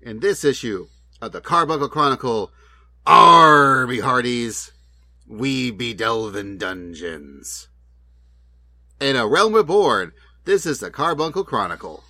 In this issue of the Carbuncle Chronicle, Arby Hardies, we be delving dungeons. In a realm reborn, this is the Carbuncle Chronicle.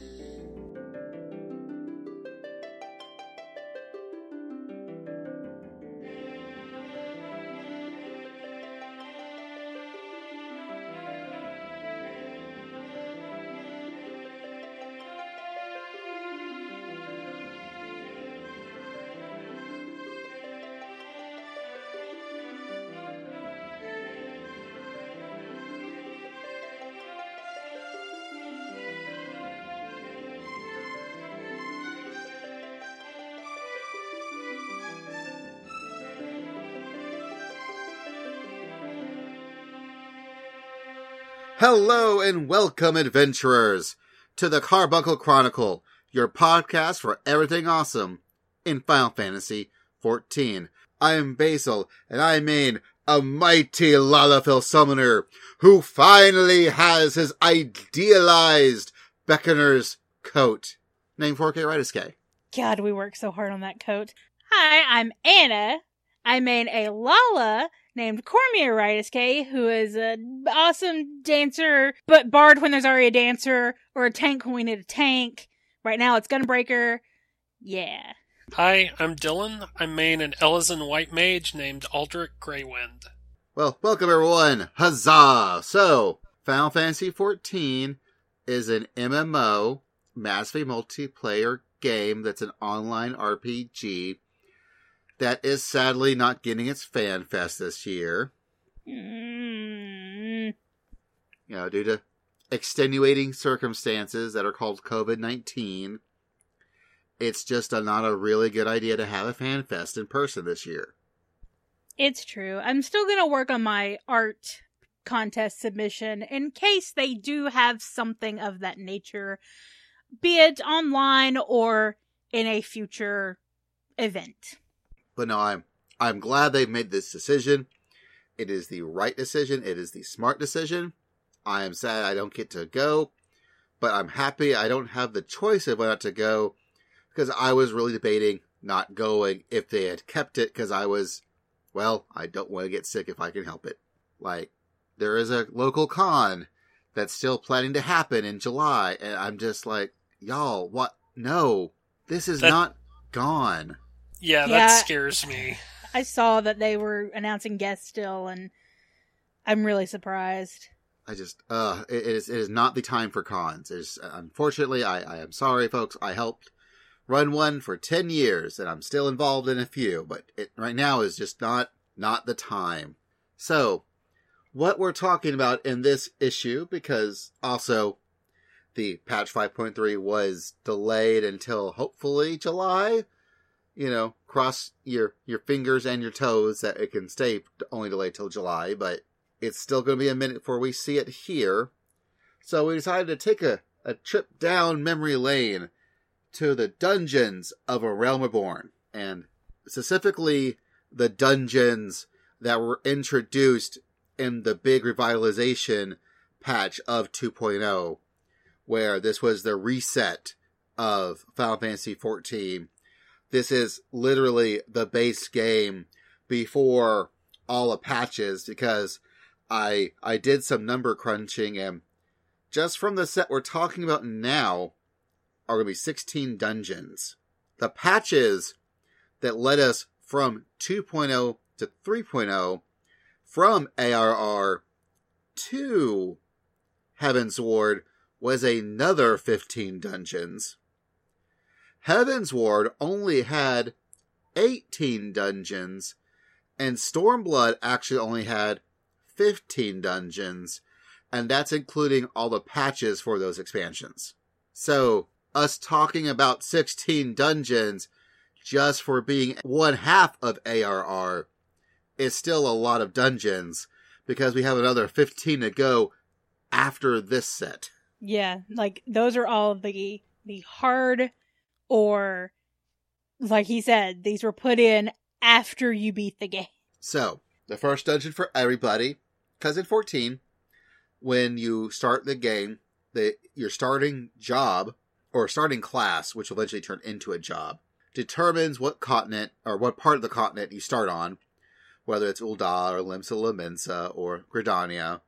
Hello and welcome, adventurers, to the Carbuncle Chronicle, your podcast for everything awesome in Final Fantasy XIV. I am Basil, and I mean a mighty Lalafell summoner who finally has his idealized Beckoner's coat. Name 4K Rydiske. God, we worked so hard on that coat. Hi, I'm Anna. I main a Lala named Cormia Rydiske, who is an awesome dancer, but bard when there's already a dancer, or a tank when we need a tank. Right now it's Gunbreaker. Yeah. Hi, I'm Dylan. I'm main an Elezen White Mage named Aldrich Greywind. Well, welcome everyone. Huzzah! So, Final Fantasy XIV is an MMO, massively multiplayer game that's an online RPG that is sadly not getting its fan fest this year. Mm. You know, due to extenuating circumstances that are called COVID 19. It's just a, not a really good idea to have a fan fest in person this year. It's true. I'm still going to work on my art contest submission in case they do have something of that nature, be it online or in a future event. But no, I'm I'm glad they've made this decision. It is the right decision. It is the smart decision. I am sad I don't get to go, but I'm happy I don't have the choice of whether to go because I was really debating not going if they had kept it because I was, well, I don't want to get sick if I can help it. Like, there is a local con that's still planning to happen in July, and I'm just like, y'all, what? No, this is That- not gone. Yeah, Yeah. that scares me. I saw that they were announcing guests still, and I'm really surprised. I just, uh, it, it is, it is not the time for cons. It is, unfortunately, I, I am sorry, folks. I helped run one for 10 years and I'm still involved in a few, but it right now is just not, not the time. So, what we're talking about in this issue, because also the patch 5.3 was delayed until hopefully July. You know, cross your, your fingers and your toes that it can stay only delayed till July, but it's still going to be a minute before we see it here. So we decided to take a, a trip down memory lane to the dungeons of A Realm Reborn, and specifically the dungeons that were introduced in the big revitalization patch of 2.0, where this was the reset of Final Fantasy XIV. This is literally the base game before all the patches because I I did some number crunching and just from the set we're talking about now are going to be 16 dungeons. The patches that led us from 2.0 to 3.0 from ARR to Heavensward was another 15 dungeons. Heavensward only had 18 dungeons and Stormblood actually only had 15 dungeons, and that's including all the patches for those expansions. So, us talking about 16 dungeons just for being one half of ARR is still a lot of dungeons because we have another 15 to go after this set. Yeah, like those are all the the hard or like he said, these were put in after you beat the game. So, the first dungeon for everybody, because in 14, when you start the game, the your starting job or starting class, which will eventually turn into a job, determines what continent or what part of the continent you start on, whether it's Ul'dah or Limsa Lominsa or Gridania.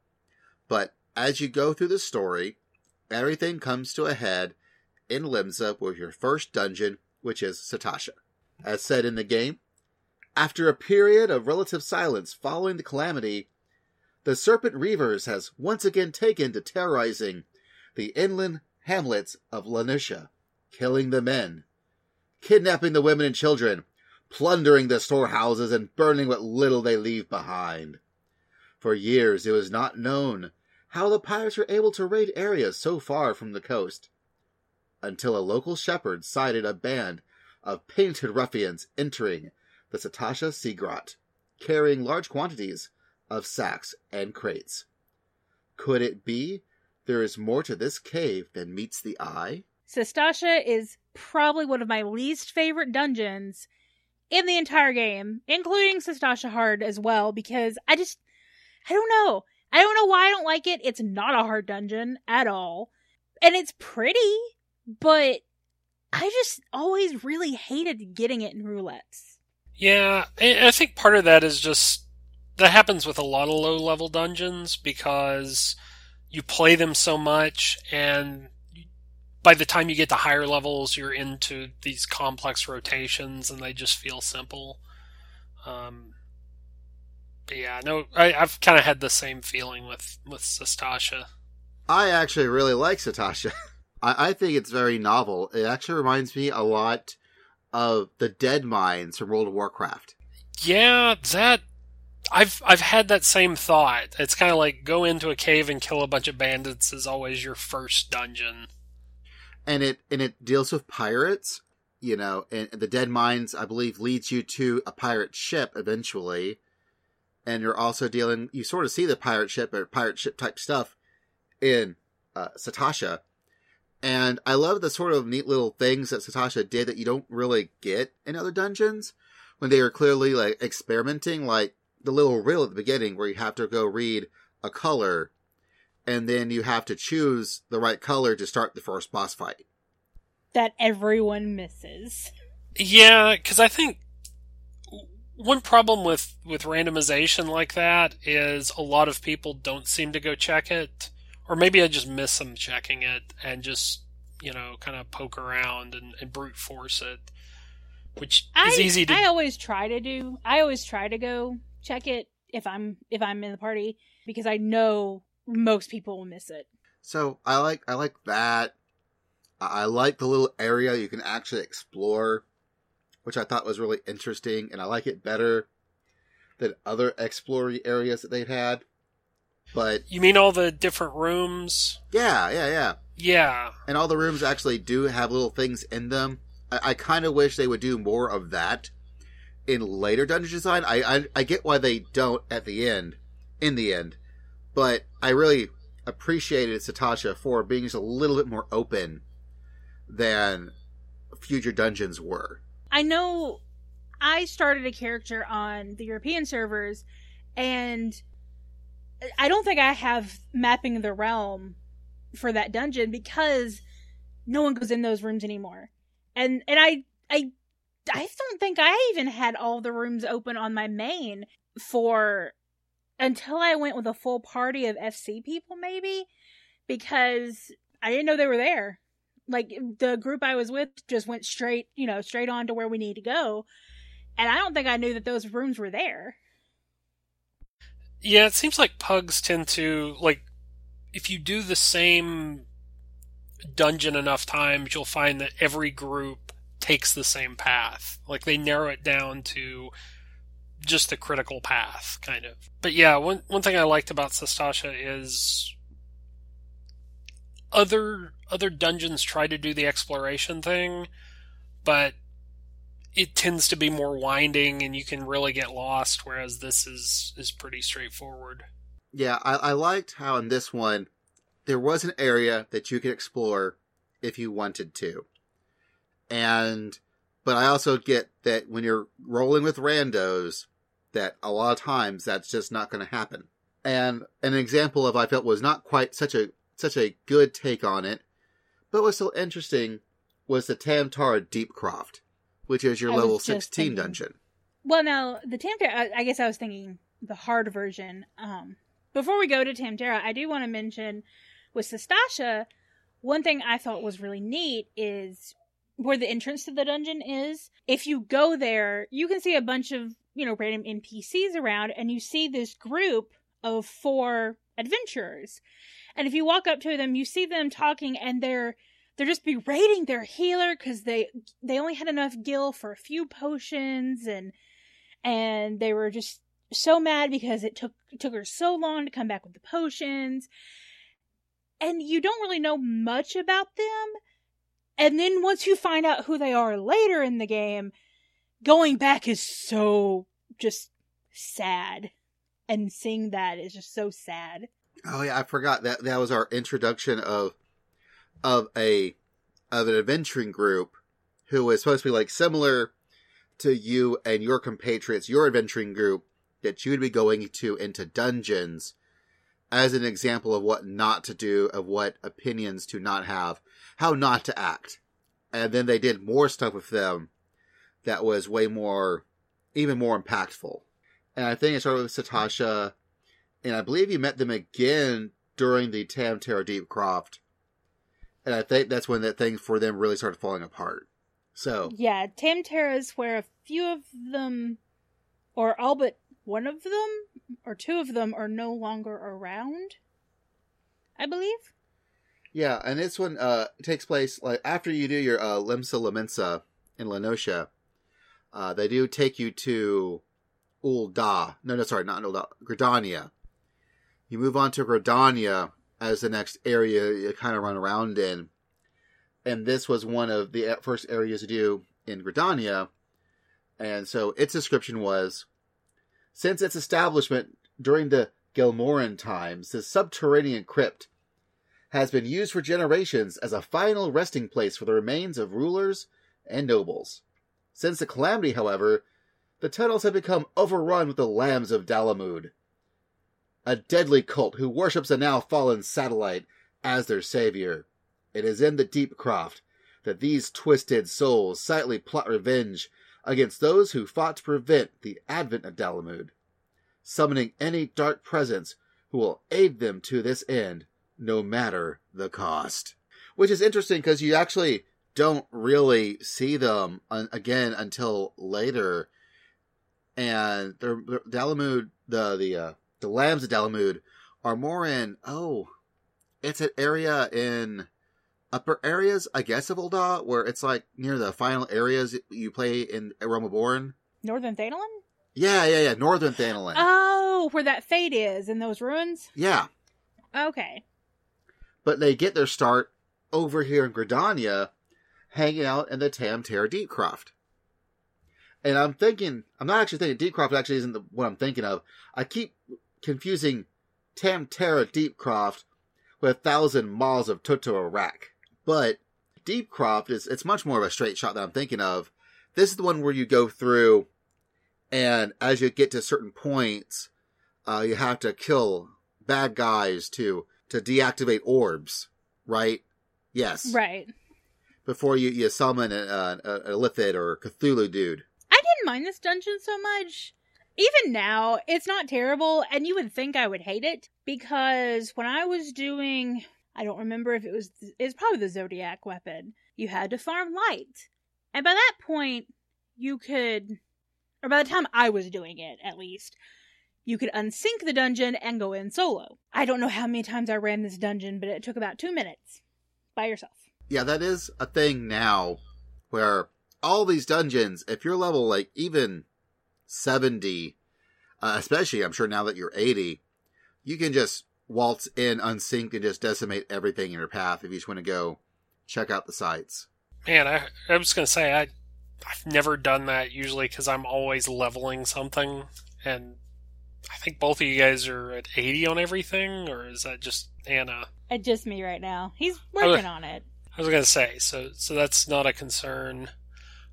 But as you go through the story, everything comes to a head in Limsa with your first dungeon, which is Sastasha. As said in the game, after a period of relative silence following the calamity, the Serpent Reavers has once again taken to terrorizing the inland hamlets of La Noscea, killing the men, kidnapping the women and children, plundering the storehouses, and burning what little they leave behind. For years it was not known how the pirates were able to raid areas so far from the coast, until a local shepherd sighted a band of painted ruffians entering the Sastasha Sea Grot, carrying large quantities of sacks and crates. Could it be there is more to this cave than meets the eye? Sastasha is probably one of my least favorite dungeons in the entire game, including Sastasha Hard as well, because I just, I don't know. I don't know why I don't like it. It's not a hard dungeon at all. And it's pretty, but I just always really hated getting it in roulettes. Yeah, I think part of that is just that happens with a lot of low level dungeons because you play them so much and by the time you get to higher levels you're into these complex rotations and they just feel simple um, but yeah no I, have kind of had the same feeling with with Sastasha. i actually really like Sastasha. I, I think it's very novel it actually reminds me a lot of the dead mines from world of warcraft yeah that I've I've had that same thought. It's kind of like go into a cave and kill a bunch of bandits is always your first dungeon. And it and it deals with pirates, you know, and the Dead Mines I believe leads you to a pirate ship eventually. And you're also dealing you sort of see the pirate ship or pirate ship type stuff in uh, Sastasha. And I love the sort of neat little things that Sastasha did that you don't really get in other dungeons when they are clearly like experimenting like the little riddle at the beginning where you have to go read a color and then you have to choose the right color to start the first boss fight. That everyone misses. Yeah, because I think one problem with, with randomization like that is a lot of people don't seem to go check it. Or maybe I just miss them checking it and just, you know, kind of poke around and, and brute force it. Which is I, easy to. I always try to do. I always try to go check it if I'm if I'm in the party because I know most people will miss it. So I like I like that. I like the little area you can actually explore, which I thought was really interesting, and I like it better than other exploring areas that they've had. But you mean all the different rooms? Yeah, yeah, yeah. Yeah. And all the rooms actually do have little things in them. I, I kind of wish they would do more of that in later dungeon design. I, I I get why they don't at the end, in the end, but I really appreciated Sastasha for being just a little bit more open than future dungeons were. I know I started a character on the European servers, and I don't think I have mapping the realm for that dungeon because no one goes in those rooms anymore. And and I I I don't think I even had all the rooms open on my main for until I went with a full party of FC people, maybe because I didn't know they were there. Like the group I was with just went straight, you know, straight on to where we need to go. And I don't think I knew that those rooms were there. Yeah, it seems like pugs tend to like if you do the same dungeon enough times, you'll find that every group takes the same path. Like they narrow it down to just the critical path, kind of. But yeah, one one thing I liked about Sastasha is other other dungeons try to do the exploration thing, but it tends to be more winding and you can really get lost, whereas this is is pretty straightforward. Yeah, I, I liked how in this one there was an area that you could explore if you wanted to and but I also get that when you're rolling with randos, that a lot of times that's just not going to happen. And an example of I felt was not quite such a such a good take on it, but was still interesting was the Tam Tara Deepcroft, which is your I level 16 thinking- dungeon. Well, now the Tamtara. I, I guess I was thinking the hard version. Um, before we go to Tamtara, I do want to mention with Sastasha, one thing I thought was really neat is where the entrance to the dungeon is. If you go there, you can see a bunch of you know random NPCs around, and you see this group of four adventurers. And if you walk up to them, you see them talking, and they're they're just berating their healer because they they only had enough gil for a few potions and and they were just so mad because it took it took her so long to come back with the potions. And you don't really know much about them. And then once you find out who they are later in the game going back is so just sad. And seeing that is just so sad. Oh yeah, I forgot. That that was our introduction of of a of an adventuring group who was supposed to be like similar to you and your compatriots, your adventuring group that you would be going to into dungeons as an example of what not to do, of what opinions to not have, how not to act. And then they did more stuff with them that was way more, even more impactful. And I think it started with Sastasha, and I believe you met them again during the Tam Tara Deep Croft. And I think that's when that thing for them really started falling apart. So, yeah Tamtara is where a few of them or all but one of them or two of them are no longer around i believe yeah, and this one uh, takes place like after you do your uh, Limsa Lominsa in La Noscea. Uh, they do take you to Ul'dah. No, no, sorry, not Ul'dah. Gridania. You move on to Gridania as the next area you kind of run around in. And this was one of the uh, first areas to do in Gridania. And so its description was Since its establishment during the Gelmorran times, the subterranean crypt has been used for generations as a final resting place for the remains of rulers and nobles. Since the calamity, however, the tunnels have become overrun with the lambs of Dalamud, a deadly cult who worships a now fallen satellite as their savior. It is in the deep croft that these twisted souls silently plot revenge against those who fought to prevent the advent of Dalamud, summoning any dark presence who will aid them to this end, no matter the cost. Which is interesting because you actually don't really see them un- again until later, and they're, Dalamud, the the uh, the lambs of Dalamud are more in oh, it's an area in upper areas, I guess, of Ul'dah, where it's like near the final areas you play in Aroma Born. northern Thanalan? Yeah, yeah, yeah. Northern Thanalan. oh where that fate is in those ruins yeah. okay But they get their start over here in Gridania, hanging out in the Tam Tara Deepcroft. And I'm thinking, I'm not actually thinking Deepcroft actually isn't the, what I'm thinking of. I keep confusing Tam Tara Deepcroft with a Thousand Maws of Toto-Rak. But Deepcroft is, it's much more of a straight shot that I'm thinking of. This is the one where you go through and as you get to certain points, uh, you have to kill bad guys to, to deactivate orbs, right? Yes. right Before you, you summon a, a, a Lithid or Cthulhu dude. I didn't mind this dungeon so much. Even now, it's not terrible, and you would think I would hate it because when I was doing, I don't remember if it was, it's probably the Zodiac weapon. You had to farm light, and by that point, you could, or by the time I was doing it, at least, you could unsync the dungeon and go in solo. I don't know how many times I ran this dungeon, but it took about two minutes by yourself. Yeah, that is a thing now where all these dungeons, if you're level like even 70, uh, especially I'm sure now that you're 80, you can just waltz in unsync and just decimate everything in your path if you just want to go check out the sites. Man, I, I was going to say, I, I've never done that usually because I'm always leveling something. And I think both of you guys are at 80 on everything, or is that just Anna? It's just me right now. He's working on it. I was going to say, so so that's not a concern.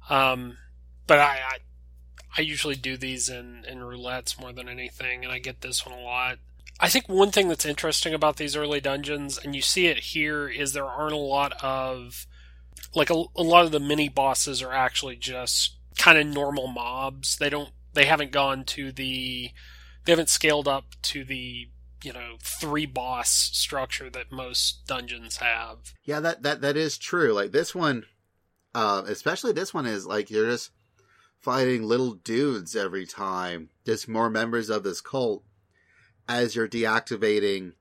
Um, but I, I I usually do these in in roulettes more than anything, and I get this one a lot. I think one thing that's interesting about these early dungeons, and you see it here, is there aren't a lot of like a, a lot of the mini bosses are actually just kind of normal mobs. They don't they haven't gone to the they haven't scaled up to the you know three boss structure that most dungeons have. Yeah, that that that is true. Like this one, uh, especially this one is like you're just fighting little dudes every time, just more members of this cult as you're deactivating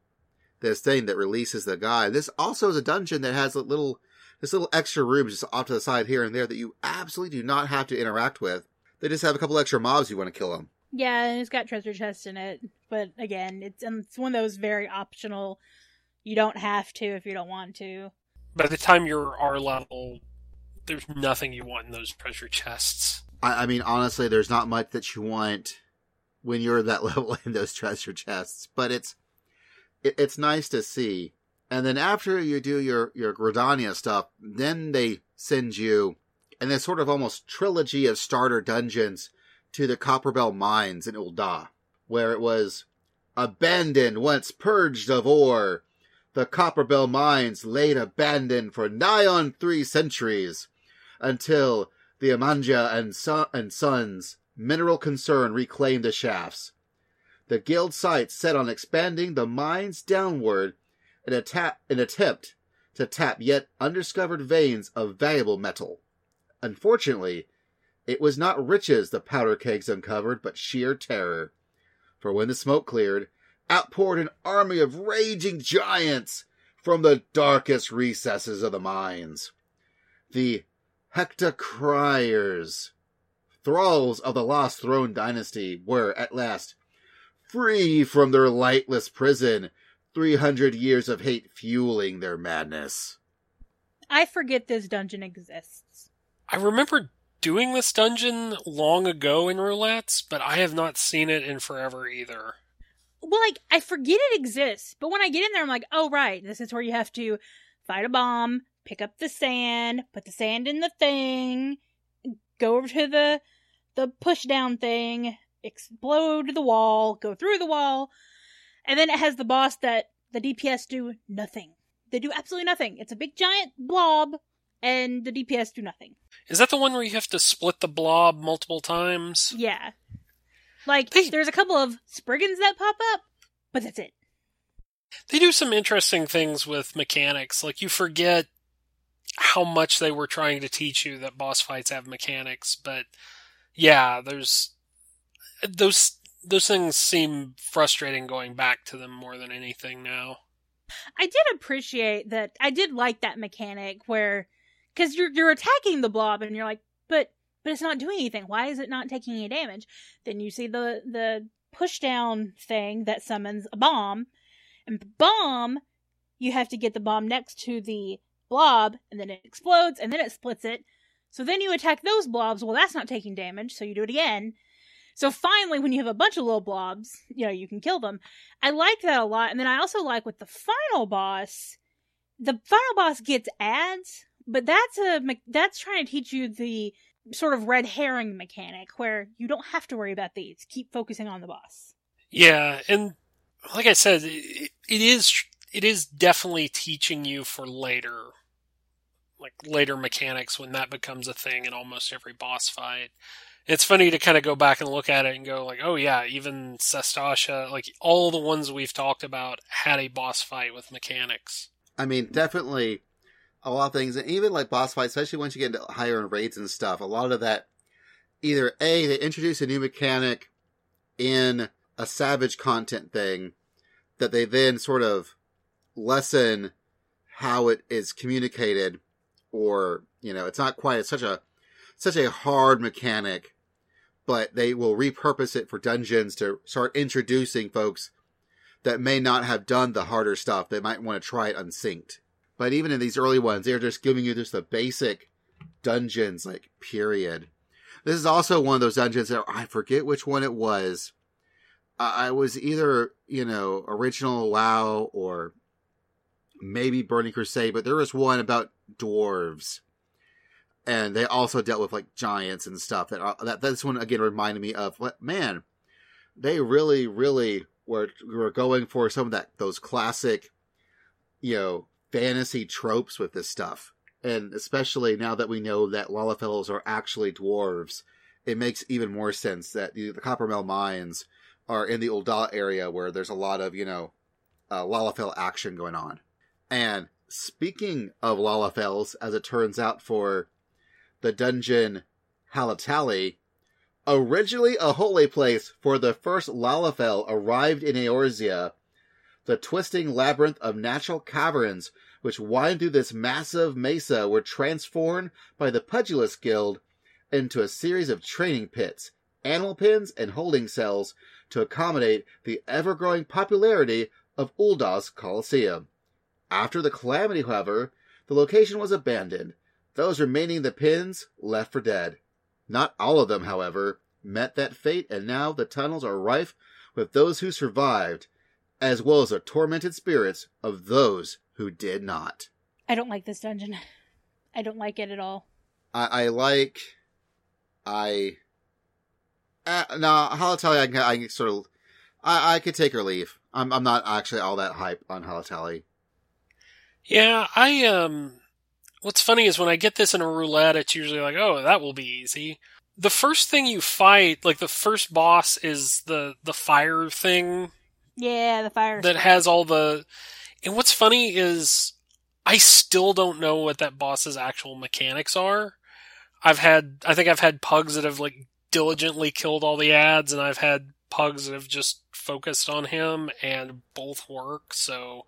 this thing that releases the guy. This also is a dungeon that has a little this little extra rooms just off to the side here and there that you absolutely do not have to interact with. They just have a couple extra mobs you want to kill them. Yeah, and it's got treasure chests in it. But again, it's it's one of those very optional. You don't have to if you don't want to. By the time you're R level, there's nothing you want in those treasure chests. I, I mean, honestly, there's not much that you want when you're that level in those treasure chests, but it's it, it's nice to see. And then after you do your your Gridania stuff, then they send you in this sort of almost trilogy of starter dungeons to the Copperbell Mines in Ul'dah, where it was abandoned once purged of ore. The Copperbell Mines laid abandoned for nigh on three centuries, until the Amanja and, son- and Sons mineral concern reclaimed the shafts. The guild sights set on expanding the mines downward in, a attempt to tap yet undiscovered veins of valuable metal. Unfortunately, it was not riches the powder kegs uncovered, but sheer terror. For when the smoke cleared, out poured an army of raging giants from the darkest recesses of the mines. The Hecatoncheires, thralls of the Lost Throne dynasty, were at last free from their lightless prison, three hundred years of hate fueling their madness. I forget this dungeon exists. I remember doing this dungeon long ago in roulettes, but I have not seen it in forever either. Well, like I forget it exists, but when I get in there, I'm like, oh right, this is where you have to fight a bomb, pick up the sand, put the sand in the thing, go over to the the push down thing, explode the wall, go through the wall, and then it has the boss that the DPS do nothing. They do absolutely nothing. It's a big giant blob, and the DPS do nothing. Is that the one where you have to split the blob multiple times? Yeah. Like, They- there's a couple of Spriggans that pop up, but that's it. They do some interesting things with mechanics. Like you forget how much they were trying to teach you that boss fights have mechanics, but yeah, there's those those things seem frustrating going back to them more than anything now. I did appreciate that. I did like that mechanic where, because you're you're attacking the blob and you're like, but but it's not doing anything. Why is it not taking any damage? Then you see the the push down thing that summons a bomb, and bomb, you have to get the bomb next to the blob, and then it explodes, and then it splits it. So then you attack those blobs. Well, that's not taking damage, so you do it again. So finally, when you have a bunch of little blobs, you know, you can kill them. I like that a lot. And then I also like with the final boss, the final boss gets ads, but that's a that's trying to teach you the sort of red herring mechanic where you don't have to worry about these. Keep focusing on the boss. Yeah, and like I said, it, it is it is definitely teaching you for later, like later mechanics when that becomes a thing in almost every boss fight. It's funny to kind of go back and look at it and go like, oh yeah, even Sastasha, like all the ones we've talked about had a boss fight with mechanics. I mean, definitely a lot of things, and even like boss fights, especially once you get into higher in raids and stuff, a lot of that either A, they introduce a new mechanic in a savage content thing that they then sort of lessen how it is communicated, or, you know, it's not quite such a such a hard mechanic, but they will repurpose it for dungeons to start introducing folks that may not have done the harder stuff. They might want to try it unsynced. But even in these early ones, they're just giving you just the basic dungeons, like, period. This is also one of those dungeons that I forget which one it was. I was either, you know, original WoW or maybe Burning Crusade, but there was one about dwarves. And they also dealt with like giants and stuff. That that this one again reminded me of what man, they really, really were were going for some of that those classic, you know, fantasy tropes with this stuff. and especially now that we know that Lalafells are actually dwarves, it makes even more sense that the, the Copperbell mines are in the Ul'dah area where there's a lot of, you know, uh, action going on. And speaking of Lalafells, as it turns out for the dungeon Halatali, originally a holy place for the first Lalafell arrived in Eorzea, the twisting labyrinth of natural caverns which wind through this massive mesa were transformed by the Pugilist Guild into a series of training pits, animal pens, and holding cells to accommodate the ever-growing popularity of Ul'dah's Colosseum. After the calamity, however, the location was abandoned, those remaining the pins left for dead. Not all of them, however, met that fate, and now the tunnels are rife with those who survived, as well as the tormented spirits of those who did not. I don't like this dungeon. I don't like it at all. I, I like. I. Uh, no, Halatali, I can, I can sort of. I, I could take or leave. I'm, I'm not actually all that hype on Halatali. Yeah, I um what's funny is when I get this in a roulette it's usually like, "Oh, that will be easy." The first thing you fight, like the first boss is the the fire thing Yeah, the fire. that has all the And what's funny is I still don't know what that boss's actual mechanics are. I've had I think I've had pugs that have like diligently killed all the ads and I've had pugs that have just focused on him and both work, so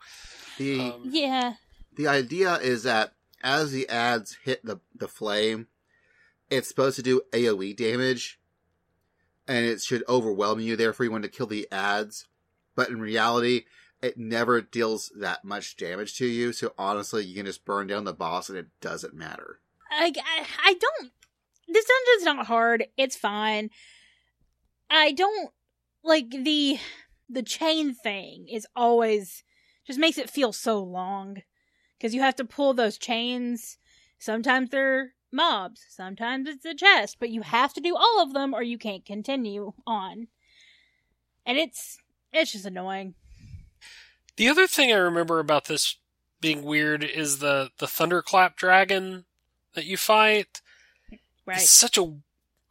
The um, yeah. The idea is that as the ads hit the the flame, it's supposed to do AOE damage, and it should overwhelm you. Therefore, you want to kill the ads. But in reality, it never deals that much damage to you. So honestly, you can just burn down the boss, and it doesn't matter. I, I, I don't. This dungeon's not hard. It's fine. I don't like the the chain thing is always just makes it feel so long because you have to pull those chains. Sometimes they're mobs, sometimes it's a chest, but you have to do all of them or you can't continue on. And it's it's just annoying. The other thing I remember about this being weird is the the thunderclap dragon that you fight. Right. It's such a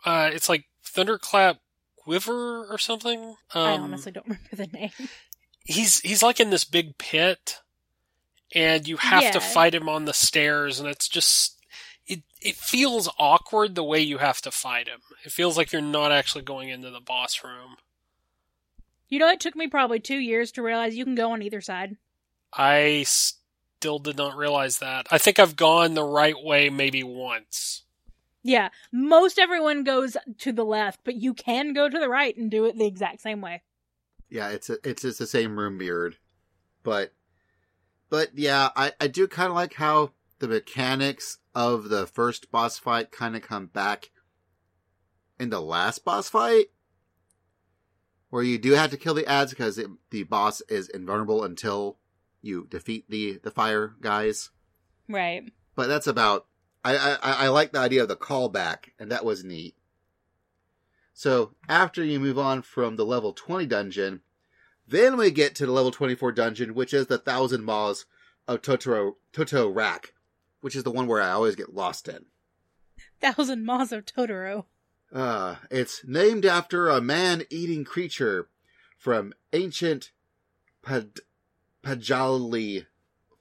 uh, it's like thunderclap quiver or something. Um, I honestly don't remember the name. he's he's like in this big pit, and you have to fight him on the stairs, and it's just it it feels awkward the way you have to fight him. It feels like you're not actually going into the boss room. You know, it took me probably two years to realize you can go on either side. I still did not realize that. I think I've gone the right way maybe once. Yeah, most everyone goes to the left, but you can go to the right and do it the exact same way. Yeah, it's a, it's just the same room beard, but but yeah, I I do kind of like how the mechanics of the first boss fight kind of come back in the last boss fight, where you do have to kill the ads because it, the boss is invulnerable until you defeat the the fire guys. Right. But that's about. I I I like the idea of the callback, and that was neat. So after you move on from the level 20 dungeon, then we get to the level 24 dungeon, which is the Thousand Maws of Totoro, Toto-Rak, which is the one where I always get lost in. Thousand Maws of Totoro. Uh, it's named after a man-eating creature from ancient Pad- Padjali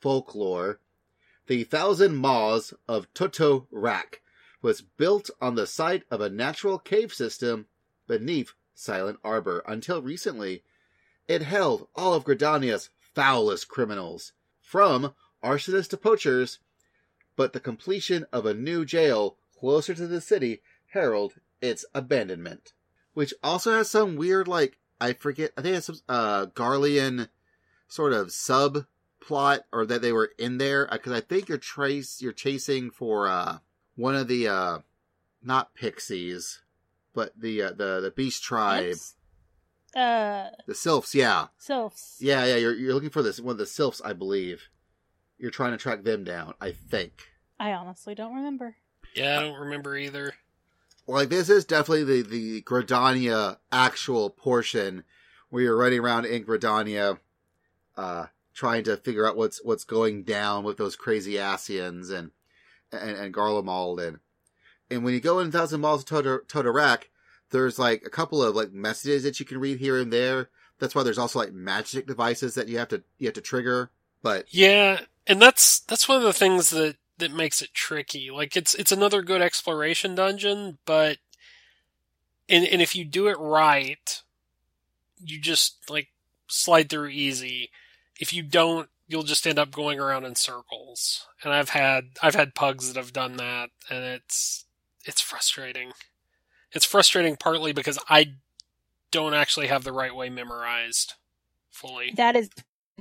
folklore. The Thousand Maws of Toto-Rak was built on the site of a natural cave system beneath Silent Arbor. Until recently, it held all of Gridania's foulest criminals, from arsonists to poachers, but the completion of a new jail closer to the city heralded its abandonment. Which also has some weird, like, I forget, I think it's some, uh, Garlean sort of subplot, or that they were in there, because I think you're trace, you're chasing for, uh, one of the, uh, not pixies, but the, uh, the, the beast tribe? Uh, the sylphs, yeah. sylphs. Yeah, yeah, you're, you're looking for this, one of the sylphs, I believe. You're trying to track them down, I think. I honestly don't remember. Yeah, I don't remember either. like this is definitely the the Gridania actual portion where you're running around in Gridania, uh, trying to figure out what's what's going down with those crazy Asians and and, and Garlemald Malden. And when you go in Thousand Maws of Totor- Toto-Rak, there's like a couple of like messages that you can read here and there. That's why there's also like magic devices that you have to you have to trigger. But Yeah, and that's that's one of the things that that makes it tricky. Like it's it's another good exploration dungeon, but and and if you do it right, you just like slide through easy. If you don't, you'll just end up going around in circles. And I've had I've had pugs that have done that, and it's it's frustrating. It's frustrating partly because I don't actually have the right way memorized fully. That is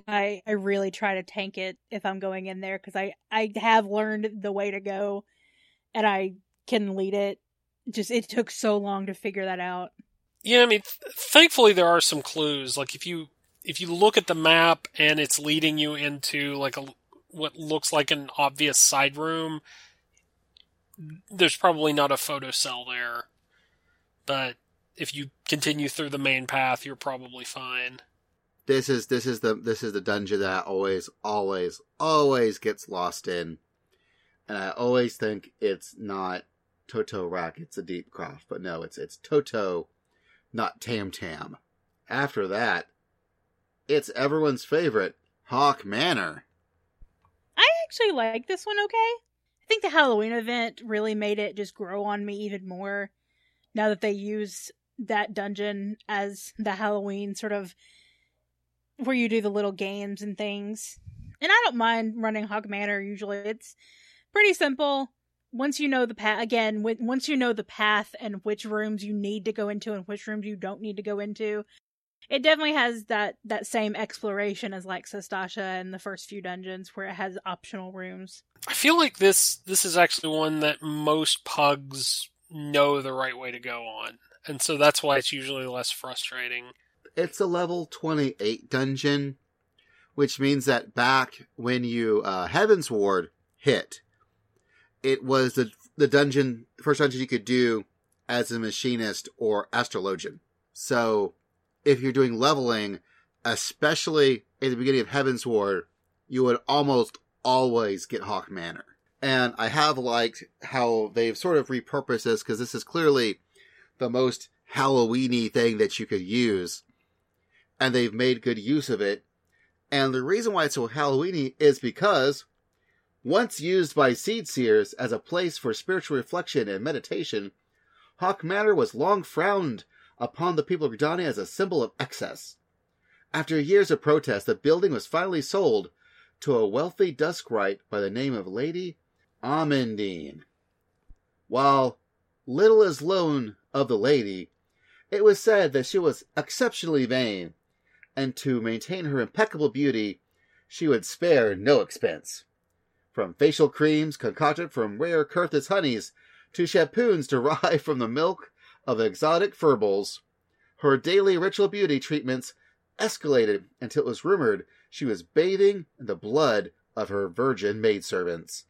I I really try to tank it if I'm going in there because I I have learned the way to go, and I can lead it. Just it took so long to figure that out. Yeah, I mean, th- thankfully there are some clues. Like if you if you look at the map and it's leading you into like a what looks like an obvious side room, there's probably not a photo cell there. But if you continue through the main path, you're probably fine. this is this is the this is the dungeon that I always always always gets lost in, and I always think it's not Toto-Rak, it's a Deep Croft, but no, it's it's Toto, not Tam Tam. After that, it's everyone's favorite Haukke Manor. I actually like this one okay. I think the Halloween event really made it just grow on me even more now that they use that dungeon as the Halloween sort of where you do the little games and things. And I don't mind running Haukke Manor usually. It's pretty simple. Once you know the path, again, wi- once you know the path and which rooms you need to go into and which rooms you don't need to go into, it definitely has that that same exploration as like Sastasha and the first few dungeons where it has optional rooms. I feel like this this is actually one that most pugs know the right way to go on. And so that's why it's usually less frustrating. It's a level 28 dungeon, which means that back when you uh, Heavensward hit, it was the the dungeon first dungeon you could do as a machinist or astrologian. So if you're doing leveling, especially at the beginning of Heavensward, you would almost always get Haukke Manor. And I have liked how they've sort of repurposed this because this is clearly the most Halloweeny thing that you could use. And they've made good use of it. And the reason why it's so Halloweeny is because once used by seed seers as a place for spiritual reflection and meditation, Haukke Manor was long frowned upon the people of Gridania as a symbol of excess. After years of protest, the building was finally sold to a wealthy Duskwight by the name of Lady Amandine. While little is known of the lady, it was said that she was exceptionally vain, and to maintain her impeccable beauty, she would spare no expense. From facial creams concocted from rare Curthis honeys to shampoos derived from the milk of exotic furbals, her daily ritual beauty treatments escalated until it was rumored she was bathing in the blood of her virgin maidservants.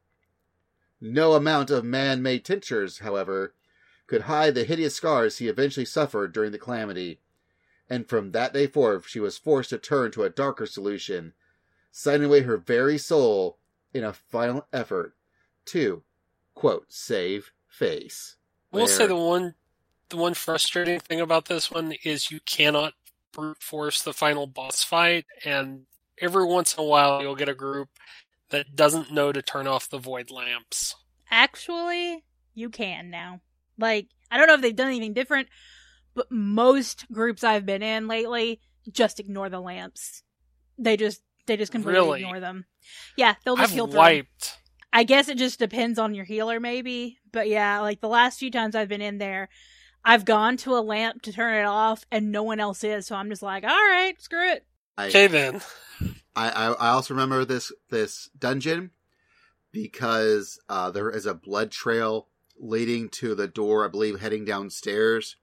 No amount of man-made tinctures, however, could hide the hideous scars he eventually suffered during the calamity, and from that day forth she was forced to turn to a darker solution, signing away her very soul in a final effort to, quote, save face. I will say the one the one frustrating thing about this one is you cannot brute force the final boss fight and every once in a while you'll get a group that doesn't know to turn off the void lamps. Actually, you can now. Like, I don't know if they've done anything different, but most groups I've been in lately just ignore the lamps. They just they just completely Really? ignore them. Yeah, they'll just I've heal through 'em. wiped I guess it just depends on your healer, maybe. But yeah, like the last few times I've been in there, I've gone to a lamp to turn it off, and no one else is. So I'm just like, all right, screw it. I, Okay then. I, I I also remember this this dungeon because uh, there is a blood trail leading to the door. I believe heading downstairs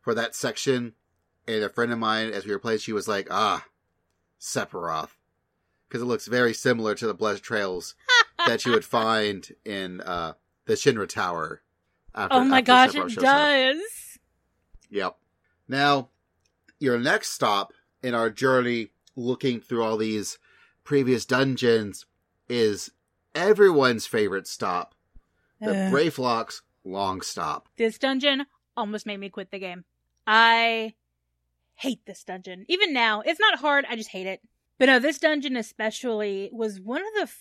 for that section. And a friend of mine, as we were playing, she was like, "Ah, Sephiroth," because it looks very similar to the blood trails that you would find in uh, the Shinra Tower. After, oh my gosh, Sephiroth it shows up. does. Yep. Now, your next stop in our journey looking through all these previous dungeons is everyone's favorite stop, the. Brayflox long stop. this dungeon almost made me quit the game. I hate this dungeon. Even now, it's not hard, I just hate it. But no, this dungeon especially was one of the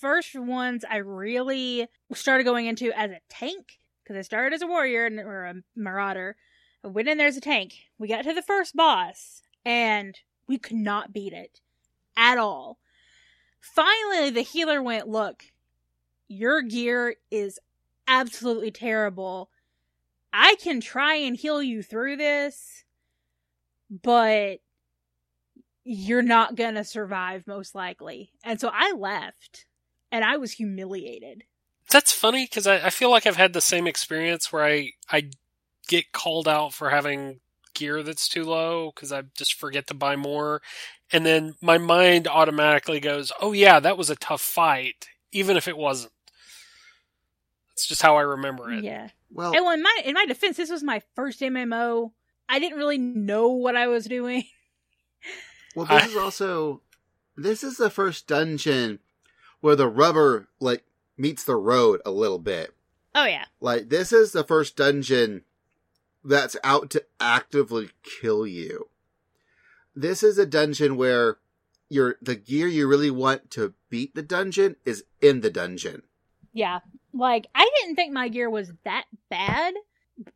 first ones I really started going into as a tank. Because I started as a warrior and- or a marauder. I went in there as a tank. We got to the first boss, and we could not beat it at all. Finally, the healer went, Look, your gear is absolutely terrible. I can try and heal you through this, but you're not gonna survive most likely. And so I left and I was humiliated. That's funny because I, I feel like I've had the same experience where I I get called out for having gear that's too low because I just forget to buy more, and then my mind automatically goes, "Oh yeah, that was a tough fight," even if it wasn't. It's just how I remember it. Yeah. Well, And well, in my in my defense, this was my first MMO. I didn't really know what I was doing. well, this I- is also this is the first dungeon where the rubber like meets the road a little bit. Oh yeah. Like this is the first dungeon that's out to actively kill you. This is a dungeon where your the gear you really want to beat the dungeon is in the dungeon. Yeah. Like, I didn't think my gear was that bad,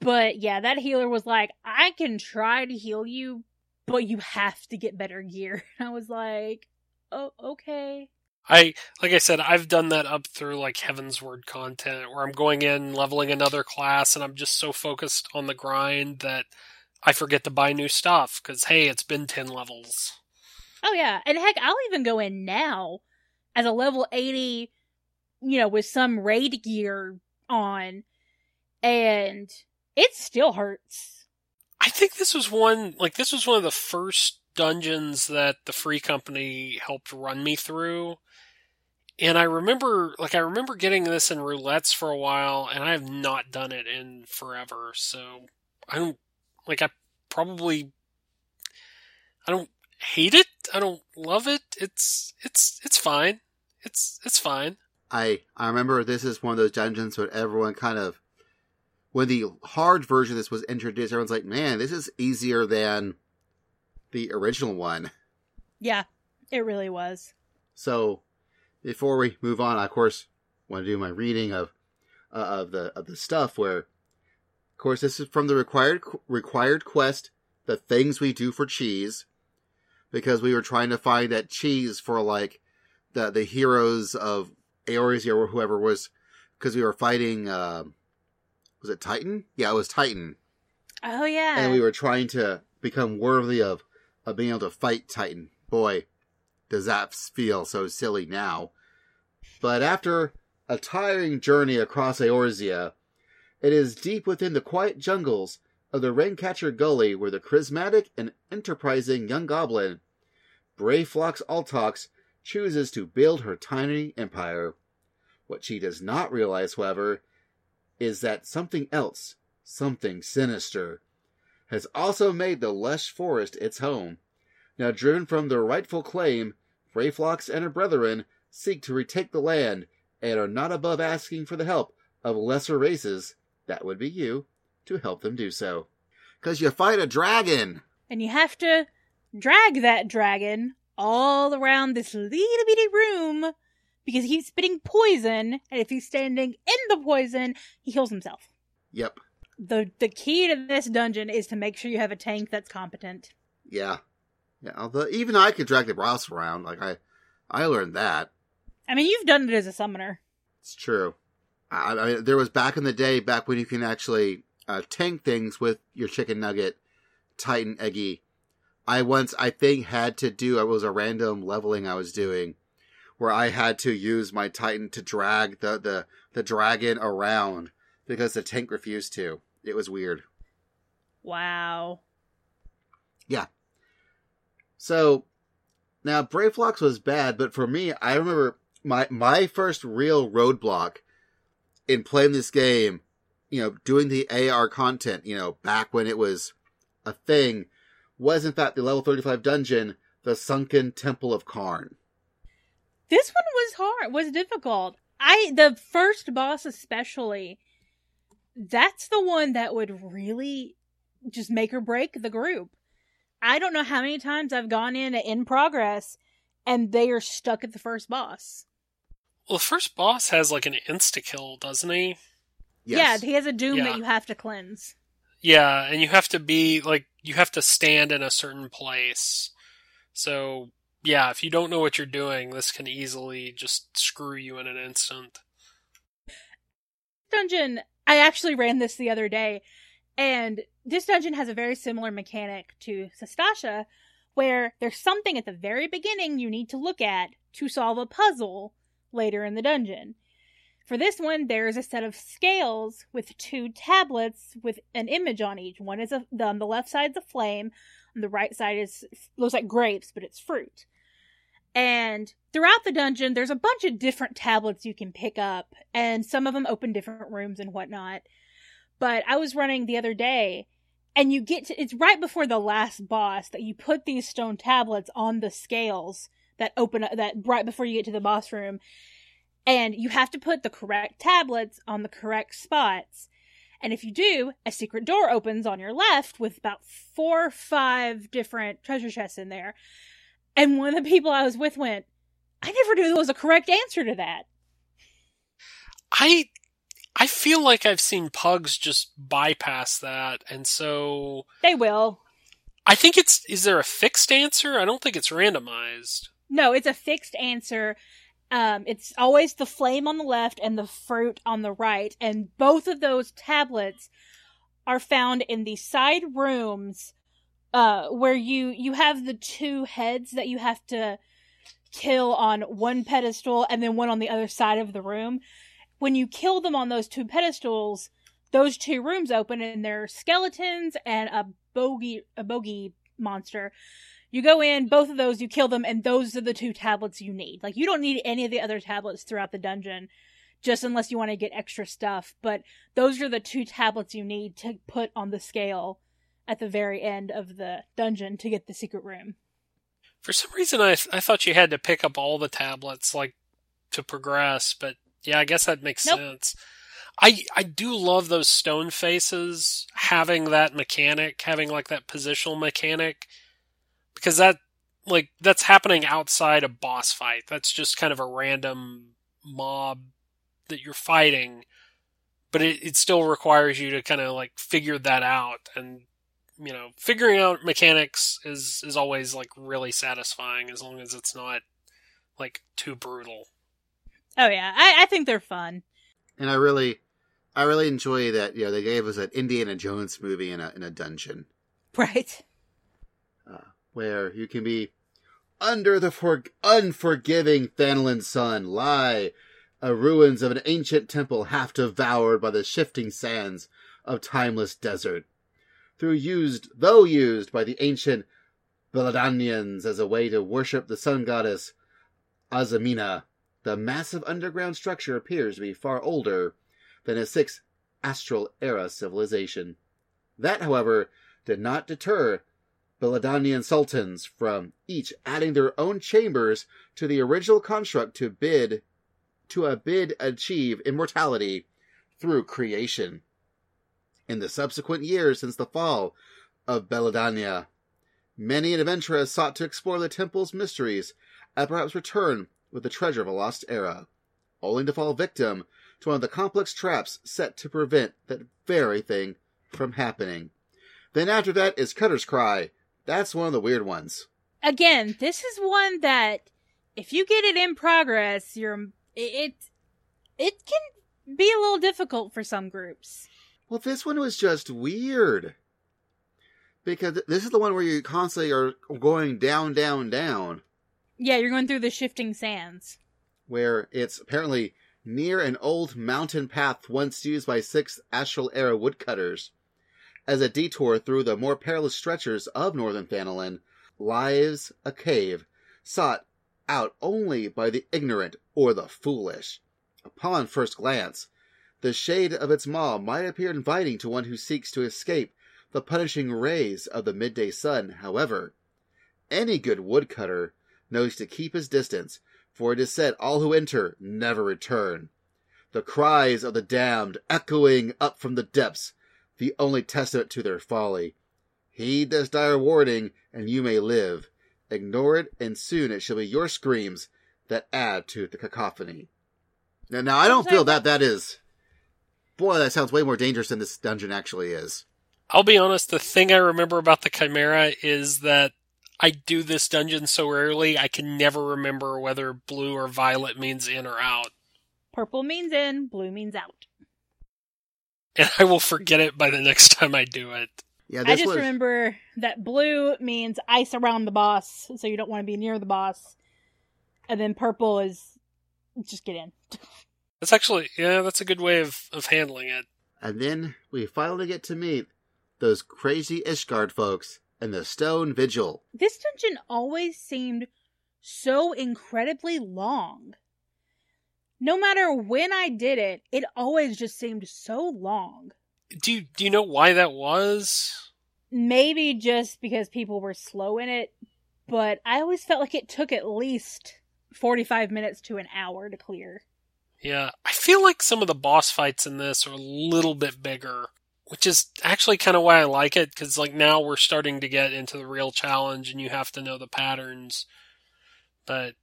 but yeah, that healer was like, I can try to heal you, but you have to get better gear. I was like, oh, okay. I like I said, I've done that up through like Heavensward content where I'm going in leveling another class and I'm just so focused on the grind that I forget to buy new stuff because hey, it's been ten levels. Oh yeah. And heck, I'll even go in now as a level 80, you know, with some raid gear on, and it still hurts. I think this was one like this was one of the first dungeons that the free company helped run me through. And I remember like I remember getting this in roulettes for a while and I have not done it in forever. So I don't like I probably I don't hate it. I don't love it. It's it's it's fine. It's it's fine. I I remember this is one of those dungeons where everyone kind of when the hard version of this was introduced, everyone's like, "Man, this is easier than the original one." Yeah, it really was. So, before we move on, I of course want to do my reading of uh, of the of the stuff. Where, of course, this is from the required required quest, the things we do for cheese, because we were trying to find that cheese for like the the heroes of Eorzea or whoever was, because we were fighting. Uh, was it Titan? Yeah, it was Titan, Oh yeah. and we were trying to become worthy of of being able to fight Titan. Boy, does that feel so silly now. But after a tiring journey across Eorzea, it is deep within the quiet jungles of the Raincatcher Gully where the charismatic and enterprising young goblin, Brayflox Alltox, chooses to build her tiny empire. What she does not realize, however, is that something else, something sinister, has also made the lush forest its home. Now driven from their rightful claim, Brayflox and her brethren seek to retake the land and are not above asking for the help of lesser races, that would be you, to help them do so. Cause you fight a dragon! and you have to drag that dragon all around this little bitty room because he's spitting poison, and if he's standing in the poison, he heals himself. Yep. the The key to this dungeon is to make sure you have a tank that's competent. Yeah. Yeah, although even I could drag the boss around, like I I learned that. I mean, you've done it as a summoner. It's true. I, I mean, there was back in the day, back when you can actually uh, tank things with your chicken nugget, Titan-Egi. I once, I think, had to do. It was a random leveling I was doing, where I had to use my Titan to drag the the the dragon around because the tank refused to. It was weird. Wow. So now Brayflox was bad, but for me, I remember my my first real roadblock in playing this game, you know, doing the AR content, you know, back when it was a thing, was in fact the level 35 dungeon, the Sunken Temple of Qarn. This one was hard, was difficult. I the first boss especially. That's the one that would really just make or break the group. I don't know how many times I've gone in in progress and they are stuck at the first boss. Well, the first boss has like an insta kill, doesn't he? Yes. Yeah, he has a doom Yeah. that you have to cleanse. Yeah, and you have to be like you have to stand in a certain place. So yeah, if you don't know what you're doing, this can easily just screw you in an instant. Dungeon, I actually ran this the other day, and this dungeon has a very similar mechanic to Sastasha, where there's something at the very beginning you need to look at to solve a puzzle later in the dungeon. For this one, there is a set of scales with two tablets with an image on each. One is a, on the left side a flame, on the right side is looks like grapes, but it's fruit. And throughout the dungeon, there's a bunch of different tablets you can pick up, and some of them open different rooms and whatnot. But I was running the other day, and you get to, it's right before the last boss that you put these stone tablets on the scales that open that right before you get to the boss room. And you have to put the correct tablets on the correct spots. And if you do, a secret door opens on your left with about four or five different treasure chests in there. And one of the people I was with went, I never knew there was a correct answer to that. I I feel like I've seen pugs just bypass that, and so They will. I think it's is there a fixed answer? I don't think it's randomized. No, it's a fixed answer. Um, it's always the flame on the left and the fruit on the right, and both of those tablets are found in the side rooms, uh, where you you have the two heads that you have to kill on one pedestal and then one on the other side of the room. When you kill them on those two pedestals, those two rooms open and there are skeletons and a bogey a bogey monster. You go in, both of those, you kill them, and those are the two tablets you need. Like, you don't need any of the other tablets throughout the dungeon, just unless you want to get extra stuff. But those are the two tablets you need to put on the scale at the very end of the dungeon to get the secret room. For some reason, I I thought you had to pick up all the tablets like to progress, but yeah, I guess that makes Nope. sense. I I do love those stone faces having that mechanic, having like that positional mechanic, because that like that's happening outside a boss fight. That's just kind of a random mob that you're fighting, but it, it still requires you to kind of like figure that out and you know figuring out mechanics is is always like really satisfying as long as it's not like too brutal Oh, yeah. I, I think they're fun. And I really, I really enjoy that. You know, they gave us an Indiana Jones movie in a in a dungeon Right. Uh, where you can be under the for- unforgiving Thanalan sun lie a ruins of an ancient temple half devoured by the shifting sands of timeless desert. Through used, though used by the ancient Beladanians as a way to worship the sun goddess Azamina, the massive underground structure appears to be far older than a sixth astral era civilization. That, however, did not deter Beladanian sultans from each adding their own chambers to the original construct to bid to a bid achieve immortality through creation. In the subsequent years since the fall of Beladania, many an adventurer sought to explore the temple's mysteries and perhaps return with the treasure of a lost era, only to fall victim to one of the complex traps set to prevent that very thing from happening. Then after that is Cutter's Cry. That's one of the weird ones. Again, this is one that if you get it in progress, you're it it can be a little difficult for some groups. Well, this one was just weird. Because this is the one where you constantly are going down, down, down. Yeah, you're going through the shifting sands. Where it's apparently near an old mountain path once used by six Astral Era woodcutters. As a detour through the more perilous stretches of northern Thanalan lies a cave sought out only by the ignorant or the foolish. Upon first glance, the shade of its maw might appear inviting to one who seeks to escape the punishing rays of the midday sun. However, any good woodcutter knows to keep his distance, For it is said, all who enter never return. The cries of the damned echoing up from the depths, the only testament to their folly. Heed this dire warning, and you may live. Ignore it, and soon it shall be your screams that add to the cacophony. Now, now I don't feel that that is. Boy, that sounds way more dangerous than this dungeon actually is. I'll be honest, the thing I remember about the Chimera is that I do this dungeon so rarely, I can never remember whether blue or violet means in or out. Purple means in, blue means out. And I will forget it by the next time I do it. Yeah, I just was. remember that blue means ice around the boss, so you don't want to be near the boss. And then purple is just get in. That's actually, yeah, that's a good way of, of handling it. And then we finally get to meet those crazy Ishgard folks and the Stone Vigil. This dungeon always seemed so incredibly long. No matter when I did it, it always just seemed so long. Do you, do you know why that was? Maybe just because people were slow in it, but I always felt like it took at least 45 minutes to an hour to clear. Yeah, I feel like some of the boss fights in this are a little bit bigger, which is actually kind of why I like it because like now we're starting to get into the real challenge and you have to know the patterns. But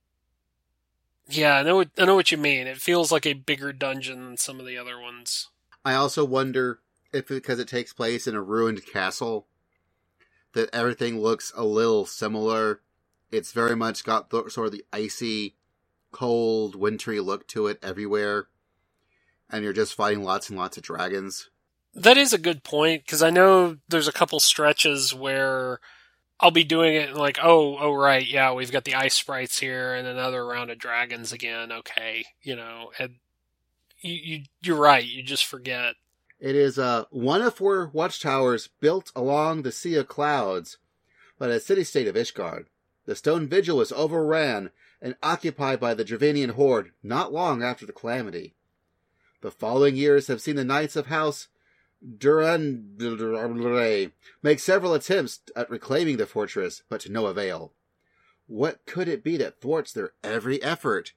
yeah, I know what, I know what you mean. It feels like a bigger dungeon than some of the other ones. I also wonder if because it takes place in a ruined castle, that everything looks a little similar. It's very much got the, sort of the icy, cold, wintry look to it everywhere. And you're just fighting lots and lots of dragons. That is a good point because I know there's a couple stretches where I'll be doing it like, oh, oh, right, yeah, we've got the ice sprites here and another round of dragons again. Okay, you know, and you, you you're right. You just forget. It is uh, one of four watchtowers built along the Sea of Clouds by the city-state of Ishgard. The stone vigil was overran and occupied by the Dravanian horde not long after the calamity. The following years have seen the Knights of House Durendaire make several attempts at reclaiming the fortress, but to no avail. What could it be that thwarts their every effort?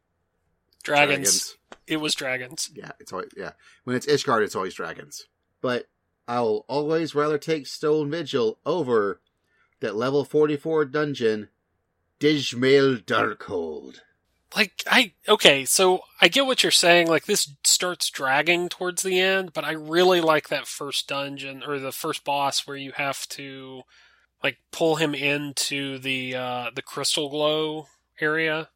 Dragons. It was dragons. Yeah, it's always yeah. When it's Ishgard, it's always dragons. But I'll always rather take Stone Vigil over that level forty four dungeon, Dzemael Darkhold. Like I okay, so I get what you're saying. Like this starts dragging towards the end, but I really like that first dungeon or the first boss where you have to like pull him into the uh the crystal glow area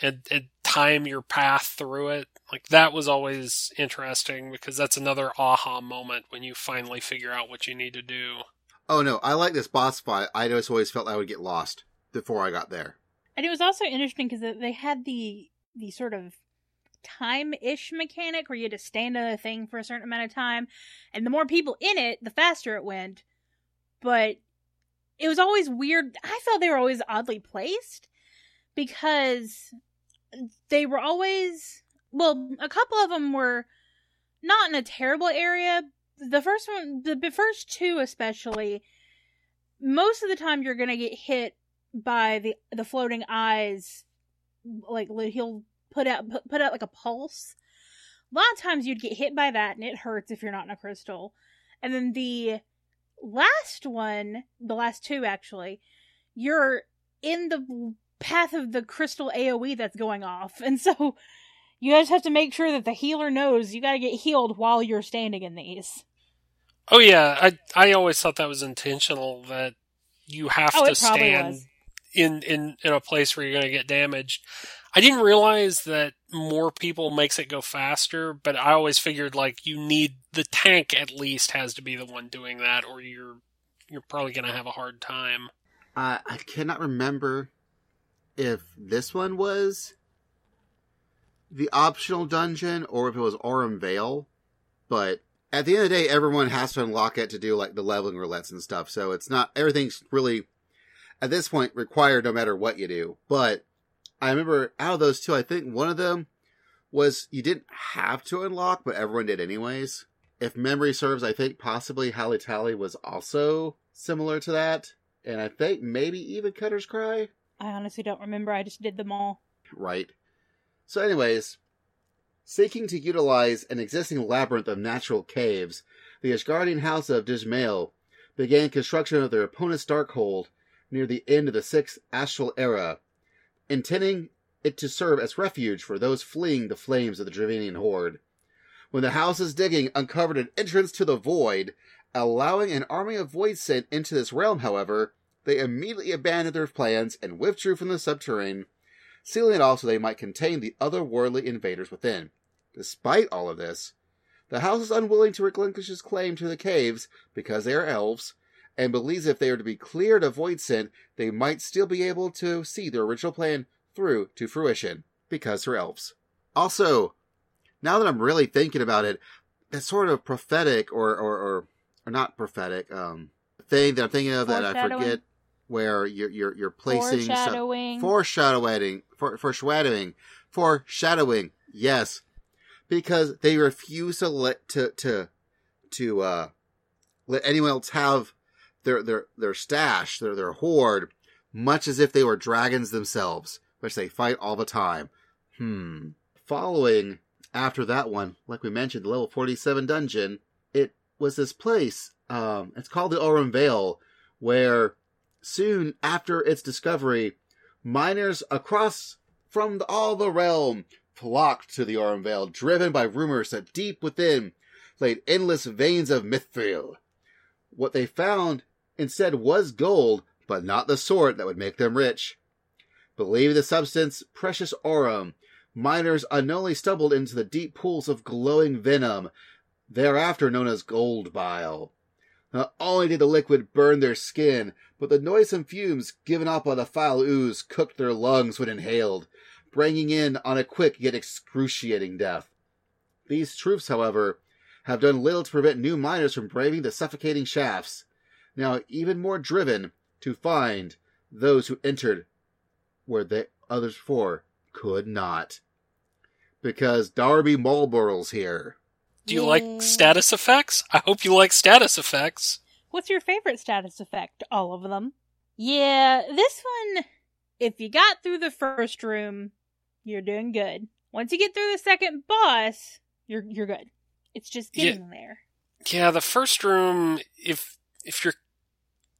and, and time your path through it. Like that was always interesting because that's another aha moment when you finally figure out what you need to do. Oh no, I like this boss fight. I just always felt I would get lost before I got there. And it was also interesting because they had the the sort of time-ish mechanic where you had to stand on a thing for a certain amount of time, and the more people in it, the faster it went. But it was always weird. I felt they were always oddly placed because they were always well, a couple of them were not in a terrible area. The first one, the first two especially, most of the time you're gonna get hit by the the floating eyes like he'll put out put, out like a pulse. A lot of times you'd get hit by that and it hurts if you're not in a crystal. And then the last one the last two actually you're in the path of the crystal aoe that's going off. And so you just have to make sure that the healer knows you got to get healed while you're standing in these. Oh yeah, I I always thought that was intentional that you have Oh, to stand was. In in in a place where you're going to get damaged. I didn't realize that more people makes it go faster, but I always figured like you need the tank at least has to be the one doing that, or you're you're probably going to have a hard time. Uh, I cannot remember if this one was the optional dungeon or if it was Aurum Vale, but at the end of the day, everyone has to unlock it to do like the leveling roulettes and stuff. So it's not everything's really at this point required no matter what you do. But I remember out of those two, I think one of them was you didn't have to unlock, but everyone did anyways. If memory serves, I think possibly Halatali was also similar to that. And I think maybe even Cutter's Cry. i honestly don't remember i just did them all Right. So, anyways, seeking to utilize an existing labyrinth of natural caves, the Ishgardian House of Dzemael began construction of their opponent's Darkhold near the end of the Sixth Astral Era, intending it to serve as refuge for those fleeing the flames of the Dravanian Horde. When the house's digging uncovered an entrance to the void, allowing an army of Voidsent into this realm, however, they immediately abandoned their plans and withdrew from the subterrane, sealing it off so they might contain the otherworldly invaders within. Despite all of this, the house is unwilling to relinquish its claim to the caves because they are elves, and believes if they are to be cleared of voidsent, they might still be able to see their original plan through to fruition because they're elves. Also, now that I'm really thinking about it, that sort of prophetic or or, or, or not prophetic um thing that I'm thinking of that I forget where you're you're you're placing some- Foreshadowing. foreshadowing. For foreshadowing. Foreshadowing. Yes. Because they refuse to let to to to uh let anyone else have their their their stash their their hoard much as if they were dragons themselves which they fight all the time hmm following after that one like we mentioned the level 47 dungeon it was this place um it's called the Aurum Vale where soon after its discovery miners across from the, all the realm flocked to the Aurum Vale, driven by rumors that deep within laid endless veins of mithril. What they found instead was gold, but not the sort that would make them rich. Believing the substance precious aurum, miners unknowingly stumbled into the deep pools of glowing venom, thereafter known as gold bile. Not only did the liquid burn their skin, but the noisome fumes given off by the foul ooze cooked their lungs when inhaled, bringing in on a quick yet excruciating death. These troops, however, have done little to prevent new miners from braving the suffocating shafts, now even more driven to find those who entered where the others before could not. Because Darby Marlborough's here. Do you Yeah. like status effects? I hope you like status effects. What's your favorite status effect? All of them. Yeah, this one, if you got through the first room, you're doing good. Once you get through the second boss, you're you're good. It's just Yeah. getting there. Yeah, the first room, if if you're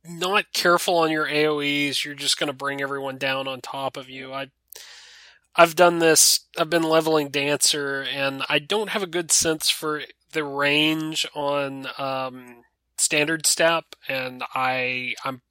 not careful on your AoEs, you're just going to bring everyone down on top of you. I I've done this. I've been leveling dancer, and I don't have a good sense for the range on um, standard step, and I I'm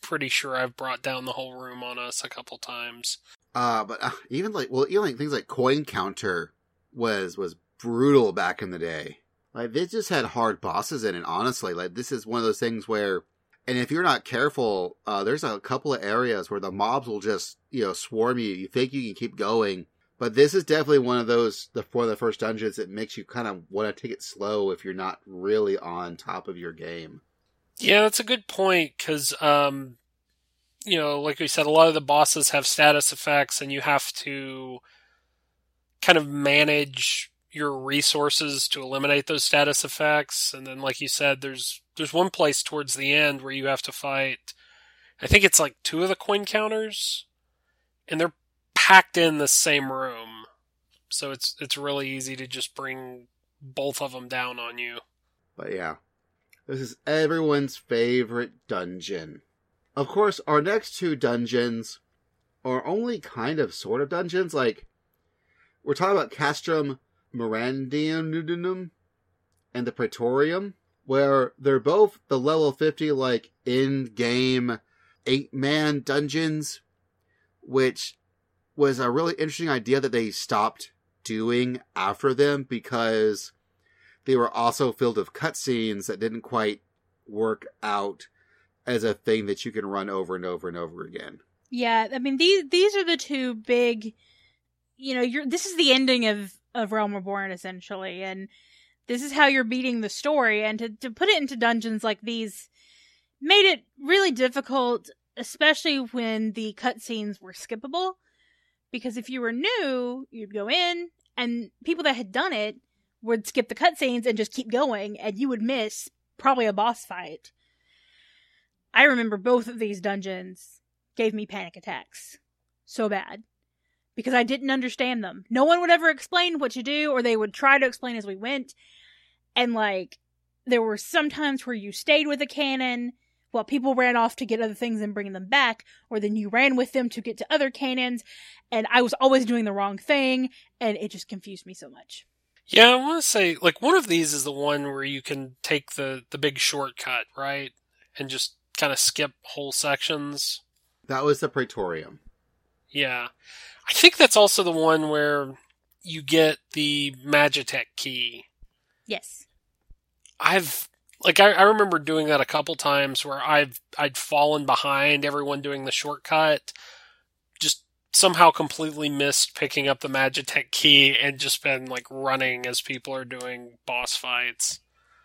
pretty sure I've brought down the whole room on us a couple times. Uh, but uh, even like, well, even like things like coin counter was was brutal back in the day. Like they just had hard bosses in it. Honestly, like this is one of those things where, and if you're not careful, uh, there's a couple of areas where the mobs will just you know swarm you. You think you can keep going, but this is definitely one of those the one of the first dungeons that makes you kind of want to take it slow if you're not really on top of your game. Yeah, that's a good point because, um, you know, like we said, a lot of the bosses have status effects, and you have to kind of manage your resources to eliminate those status effects. And then, like you said, there's there's one place towards the end where you have to fight. I think it's like two of the coin counters, and they're packed in the same room, so it's it's really easy to just bring both of them down on you. But yeah, this is everyone's favorite dungeon. Of course, our next two dungeons are only kind of sort of dungeons. Like, we're talking about Castrum Meridianum and the Praetorium, where they're both the level 50, like, in game eight man dungeons, which was a really interesting idea that they stopped doing after them because they were also filled with cutscenes that didn't quite work out as a thing that you can run over and over and over again. Yeah, I mean these these are the two big you know, you're this is the ending of of Realm Reborn essentially and this is how you're beating the story and to to put it into dungeons like these made it really difficult especially when the cutscenes were skippable because if you were new, you'd go in and people that had done it would skip the cutscenes and just keep going and you would miss probably a boss fight. I remember both of these dungeons gave me panic attacks so bad because I didn't understand them. No one would ever explain what to do, or they would try to explain as we went. And like, there were some times where you stayed with a cannon while people ran off to get other things and bring them back, or then you ran with them to get to other cannons, and I was always doing the wrong thing, and it just confused me so much. Yeah, I want to say like one of these is the one where you can take the the big shortcut, right, and just kind of skip whole sections. That was the Praetorium. Yeah, I think that's also the one where you get the Magitech key. Yes. I've like I, I remember doing that a couple times where I've I'd fallen behind everyone doing the shortcut, just somehow completely missed picking up the Magitech key and just been like running as people are doing boss fights.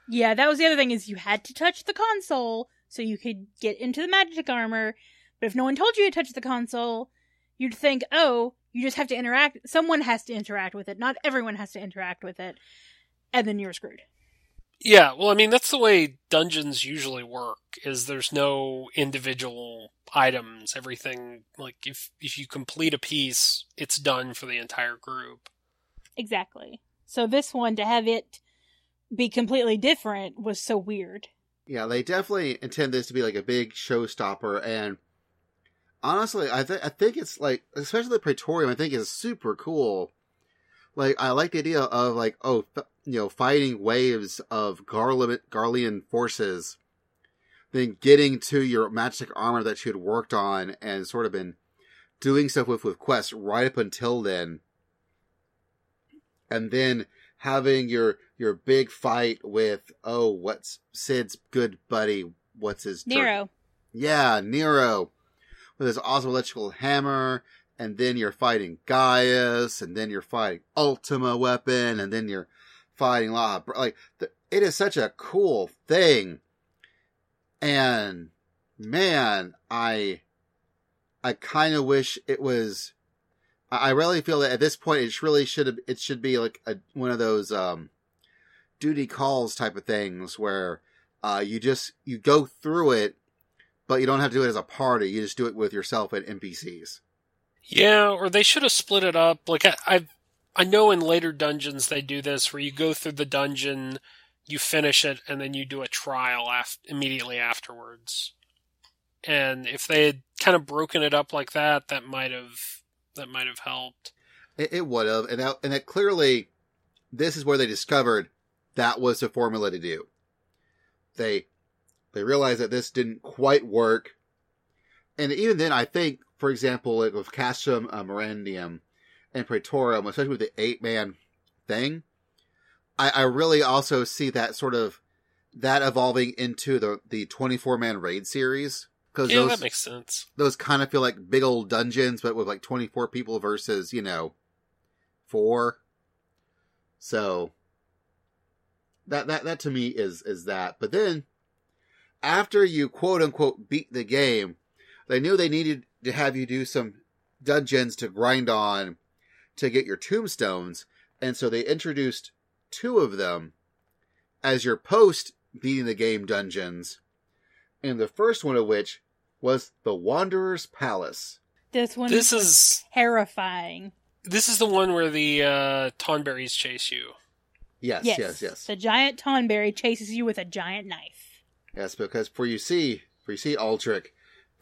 Yeah, that was the other thing is you had to touch the console so you could get into the magic armor. But if no one told you to touch the console, you'd think, oh, you just have to interact. Someone has to interact with it. Not everyone has to interact with it. And then you're screwed. Yeah, well, I mean that's the way dungeons usually work. Is there's no individual items. Everything like if if you complete a piece, it's done for the entire group. Exactly. So this one to have it be completely different was so weird. Yeah, they definitely intend this to be like a big showstopper, and honestly, I think I think it's like, especially the Praetorium, I think is super cool. Like, I like the idea of like, oh, you know, fighting waves of Garli- Garlean forces, then getting to your magic armor that you had worked on and sort of been doing stuff with with quests right up until then, and then having your your big fight with oh, what's Sid's good buddy? What's his Nero. yeah, Nero with his awesome electrical hammer, and then you're fighting Gaius, and then you're fighting Ultima weapon, and then you're fighting La. Like it is such a cool thing, and man, I I kind of wish it was. I I really feel that at this point it really should have. It should be like a one of those um duty calls type of things where uh you just you go through it but you don't have to do it as a party. You just do it with yourself and NPCs. Yeah, or they should have split it up. Like I, I, I know in later dungeons they do this, where you go through the dungeon, you finish it, and then you do a trial af- immediately afterwards. And if they had kind of broken it up like that, that might have that might have helped. It, it would have, and that, and that clearly, this is where they discovered that was the formula to do. They they realized that this didn't quite work, and even then, I think, for example, like with Castrum uh, Meridianum and Praetorium, especially with the eight man thing, I, I really also see that sort of that evolving into the the twenty four man raid series because Yeah, those that makes sense. those kind of feel like big old dungeons, but with like 24 people versus, you know, four. So that, that, that to me is, is that. But then after you quote unquote beat the game, they knew they needed to have you do some dungeons to grind on to get your tomestones. And so they introduced two of them as your post beating the game dungeons. And the first one of which was the Wanderer's Palace. This one This was is terrifying. this is the one where the uh, tonberries chase you. Yes, Yes. yes, yes. The giant tonberry chases you with a giant knife. Yes, because for you see, for you see, Aldrich,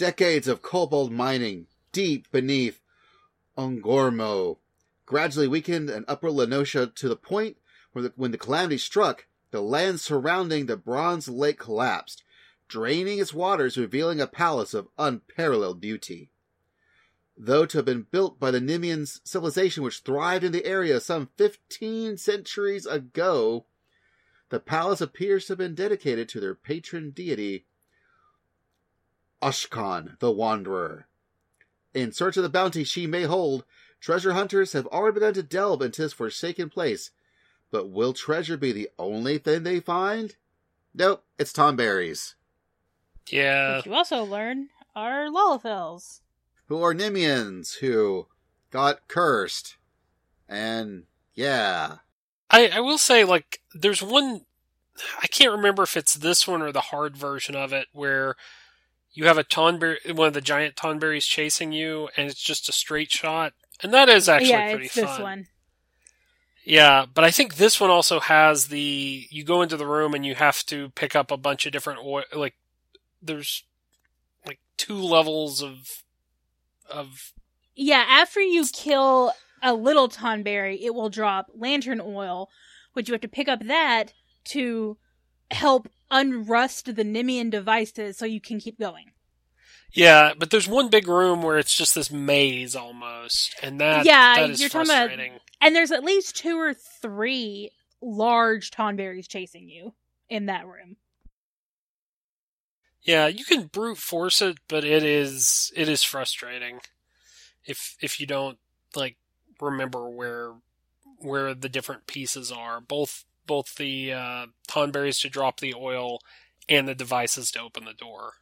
decades of cobalt mining deep beneath O'Ghomoro gradually weakened and upper La Noscea to the point where the, when the calamity struck, the land surrounding the Bronze Lake collapsed, draining its waters, revealing a palace of unparalleled beauty. Though to have been built by the Nymian civilization which thrived in the area some 15 centuries ago, the palace appears to have been dedicated to their patron deity, Ashkan, the Wanderer. In search of the bounty she may hold, treasure hunters have already begun to delve into this forsaken place. But will treasure be the only thing they find? Nope, it's tonberries, Yeah, But you also learn are Lalafels. who are Nymians who got cursed. And yeah, I, I will say, like, there's one. I can't remember if it's this one or the hard version of it where you have a tonberry, one of the giant tonberries chasing you, and it's just a straight shot. and that is actually yeah, pretty it's fun. this one. Yeah, but I think this one also has the you go into the room and you have to pick up a bunch of different oil. Like there's like two levels of of Yeah, after you kill a little tonberry, it will drop lantern oil, which you have to pick up that to help unrust the Nymian devices so you can keep going. yeah. But there's one big room where it's just this maze almost, and that Yeah, that is you're talking about- And there's at least two or three large tonberries chasing you in that room. Yeah, you can brute force it, but it is it is frustrating if if you don't like remember where where the different pieces are. Both both the uh, tonberries to drop the oil and the devices to open the door.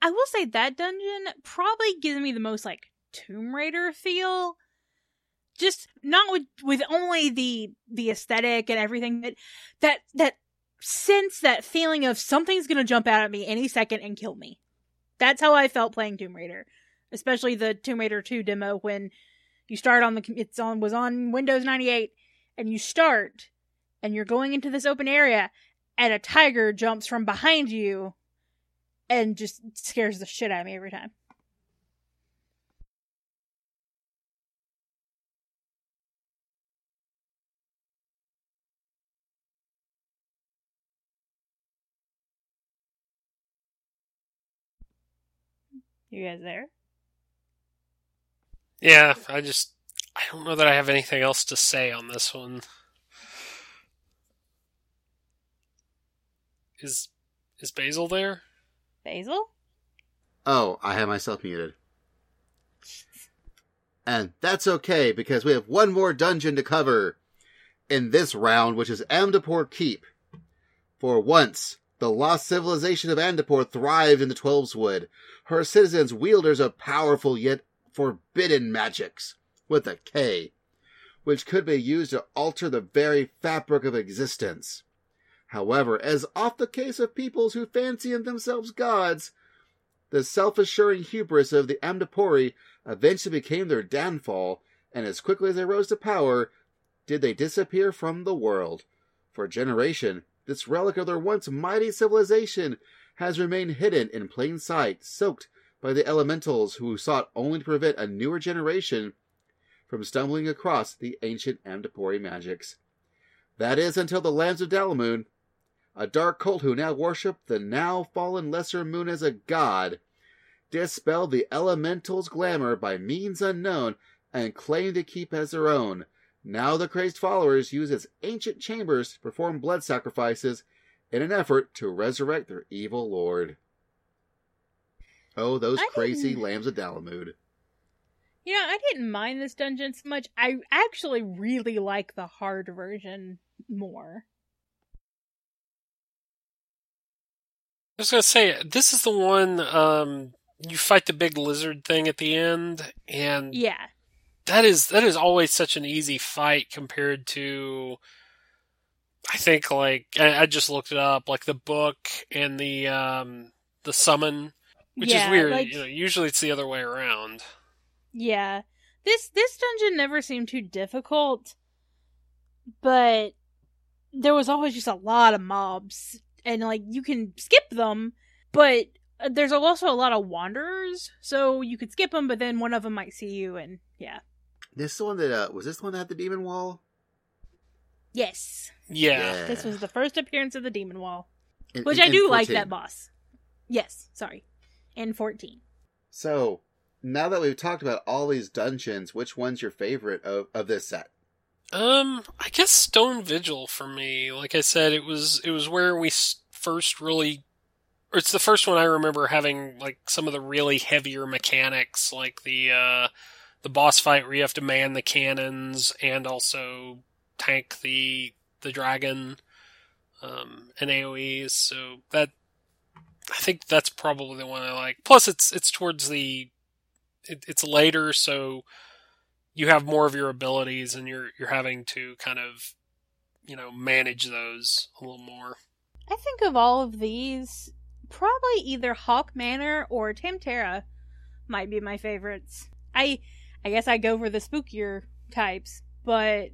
I will say that dungeon probably gives me the most like Tomb Raider feel. Just not with with only the the aesthetic and everything that that that sense that feeling of something's gonna jump out at me any second and kill me. That's how I felt playing Tomb Raider, especially the Tomb Raider 2 demo when you start on the it's on was on Windows 98 and you start and you're going into this open area and a tiger jumps from behind you and just scares the shit out of me every time. You guys there? Yeah, I just I don't know that I have anything else to say on this one. Is is Basil there? Basil? Oh, I have myself muted. And that's okay because we have one more dungeon to cover in this round, which is Amdapor Keep. For once, the lost civilization of Amdapor thrived in the Twelves Wood. Her citizens wielders of powerful yet forbidden magics, with a K, which could be used to alter the very fabric of existence. However, as oft the case of peoples who fancy in themselves gods, the self-assuring hubris of the Amdapori eventually became their downfall, and as quickly as they rose to power, did they disappear from the world. For a generation, this relic of their once mighty civilization has remained hidden in plain sight, soaked by the elementals who sought only to prevent a newer generation from stumbling across the ancient Amdapori magics. That is until the lands of Dalamud, a dark cult who now worship the now fallen lesser moon as a god, dispelled the elemental's glamour by means unknown and claimed to keep as their own. Now the crazed followers use its ancient chambers to perform blood sacrifices in an effort to resurrect their evil lord. Oh, those I crazy didn't- lambs of Dalamud. You know, I didn't mind this dungeon so much. I actually really like the hard version more. I was gonna say this is the one um, you fight the big lizard thing at the end, and Yeah. that is that is always such an easy fight compared to. I think like I, I just looked it up, like the book and the um, the summon, which Yeah, is weird. like- you know, usually it's the other way around. Yeah. This this dungeon never seemed too difficult, but there was always just a lot of mobs and like you can skip them, but uh, there's also a lot of wanderers, so you could skip them but then one of them might see you and yeah. This is the one that uh, was this the one that had the demon wall? Yes. Yeah. This was the first appearance of the demon wall, In- which in- I do like that boss. Yes, sorry. In 14. So now that we've talked about all these dungeons, which one's your favorite of, of this set? Um, I guess Stone Vigil for me. Like I said, it was it was where we first really, or it's the first one I remember having like some of the really heavier mechanics, like the uh, the boss fight where you have to man the cannons and also tank the the dragon, um, and AOE's. So that I think that's probably the one I like. Plus, it's it's towards the it, it's later, so you have more of your abilities and you're you're having to kind of you know manage those a little more. I think of all of these, probably either Haukke Manor or Tam Tara might be my favorites. I I guess I go for the spookier types, but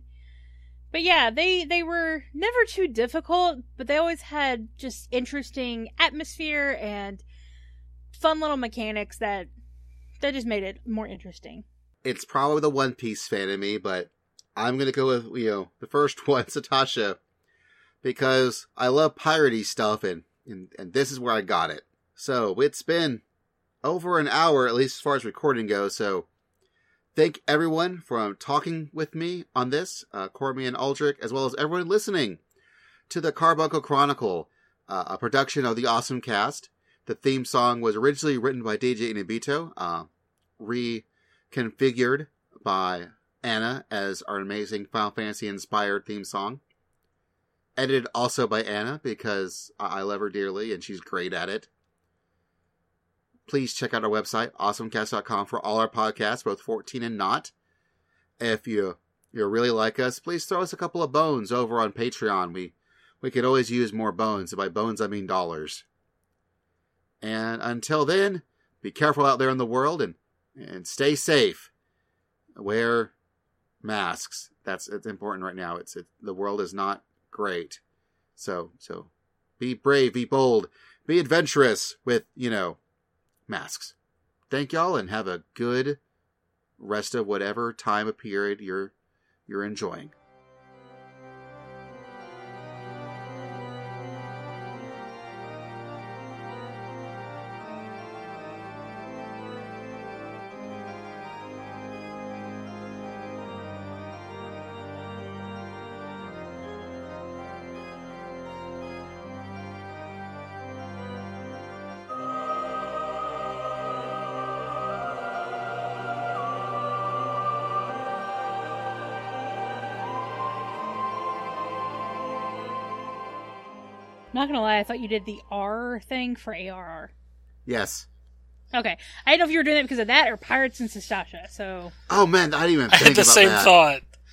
but yeah, they they were never too difficult, but they always had just interesting atmosphere and fun little mechanics that that just made it more interesting. It's probably the One Piece fan in me, but I'm gonna go with you know the first one, Sastasha, because I love piratey stuff, and and, and this is where I got it. So it's been over an hour, at least as far as recording goes. So thank everyone for talking with me on this, uh, Cormy and Aldrich, as well as everyone listening to the Carbuncle Chronicle, uh, a production of the Awesome Cast. The theme song was originally written by DJ Inabito, uh, reconfigured by Anna as our amazing Final Fantasy inspired theme song. Edited also by Anna because I love her dearly and she's great at it. Please check out our website, awesomecast.com, for all our podcasts, both 14 and not. If you you really like us, please throw us a couple of bones over on Patreon. We we could always use more bones. And by bones, I mean dollars. And until then, be careful out there in the world and, and stay safe. Wear masks. That's it's important right now. It's it, the world is not great. So so be brave, be bold, be adventurous with, you know, masks. Thank y'all and have a good rest of whatever time period you're you're enjoying. Not gonna lie, I thought you did the R thing for ARR. Yes. Okay, I didn't know if you were doing that because of that or Pirates and Sastasha. So Oh man, I didn't even I think had the about same that. thought.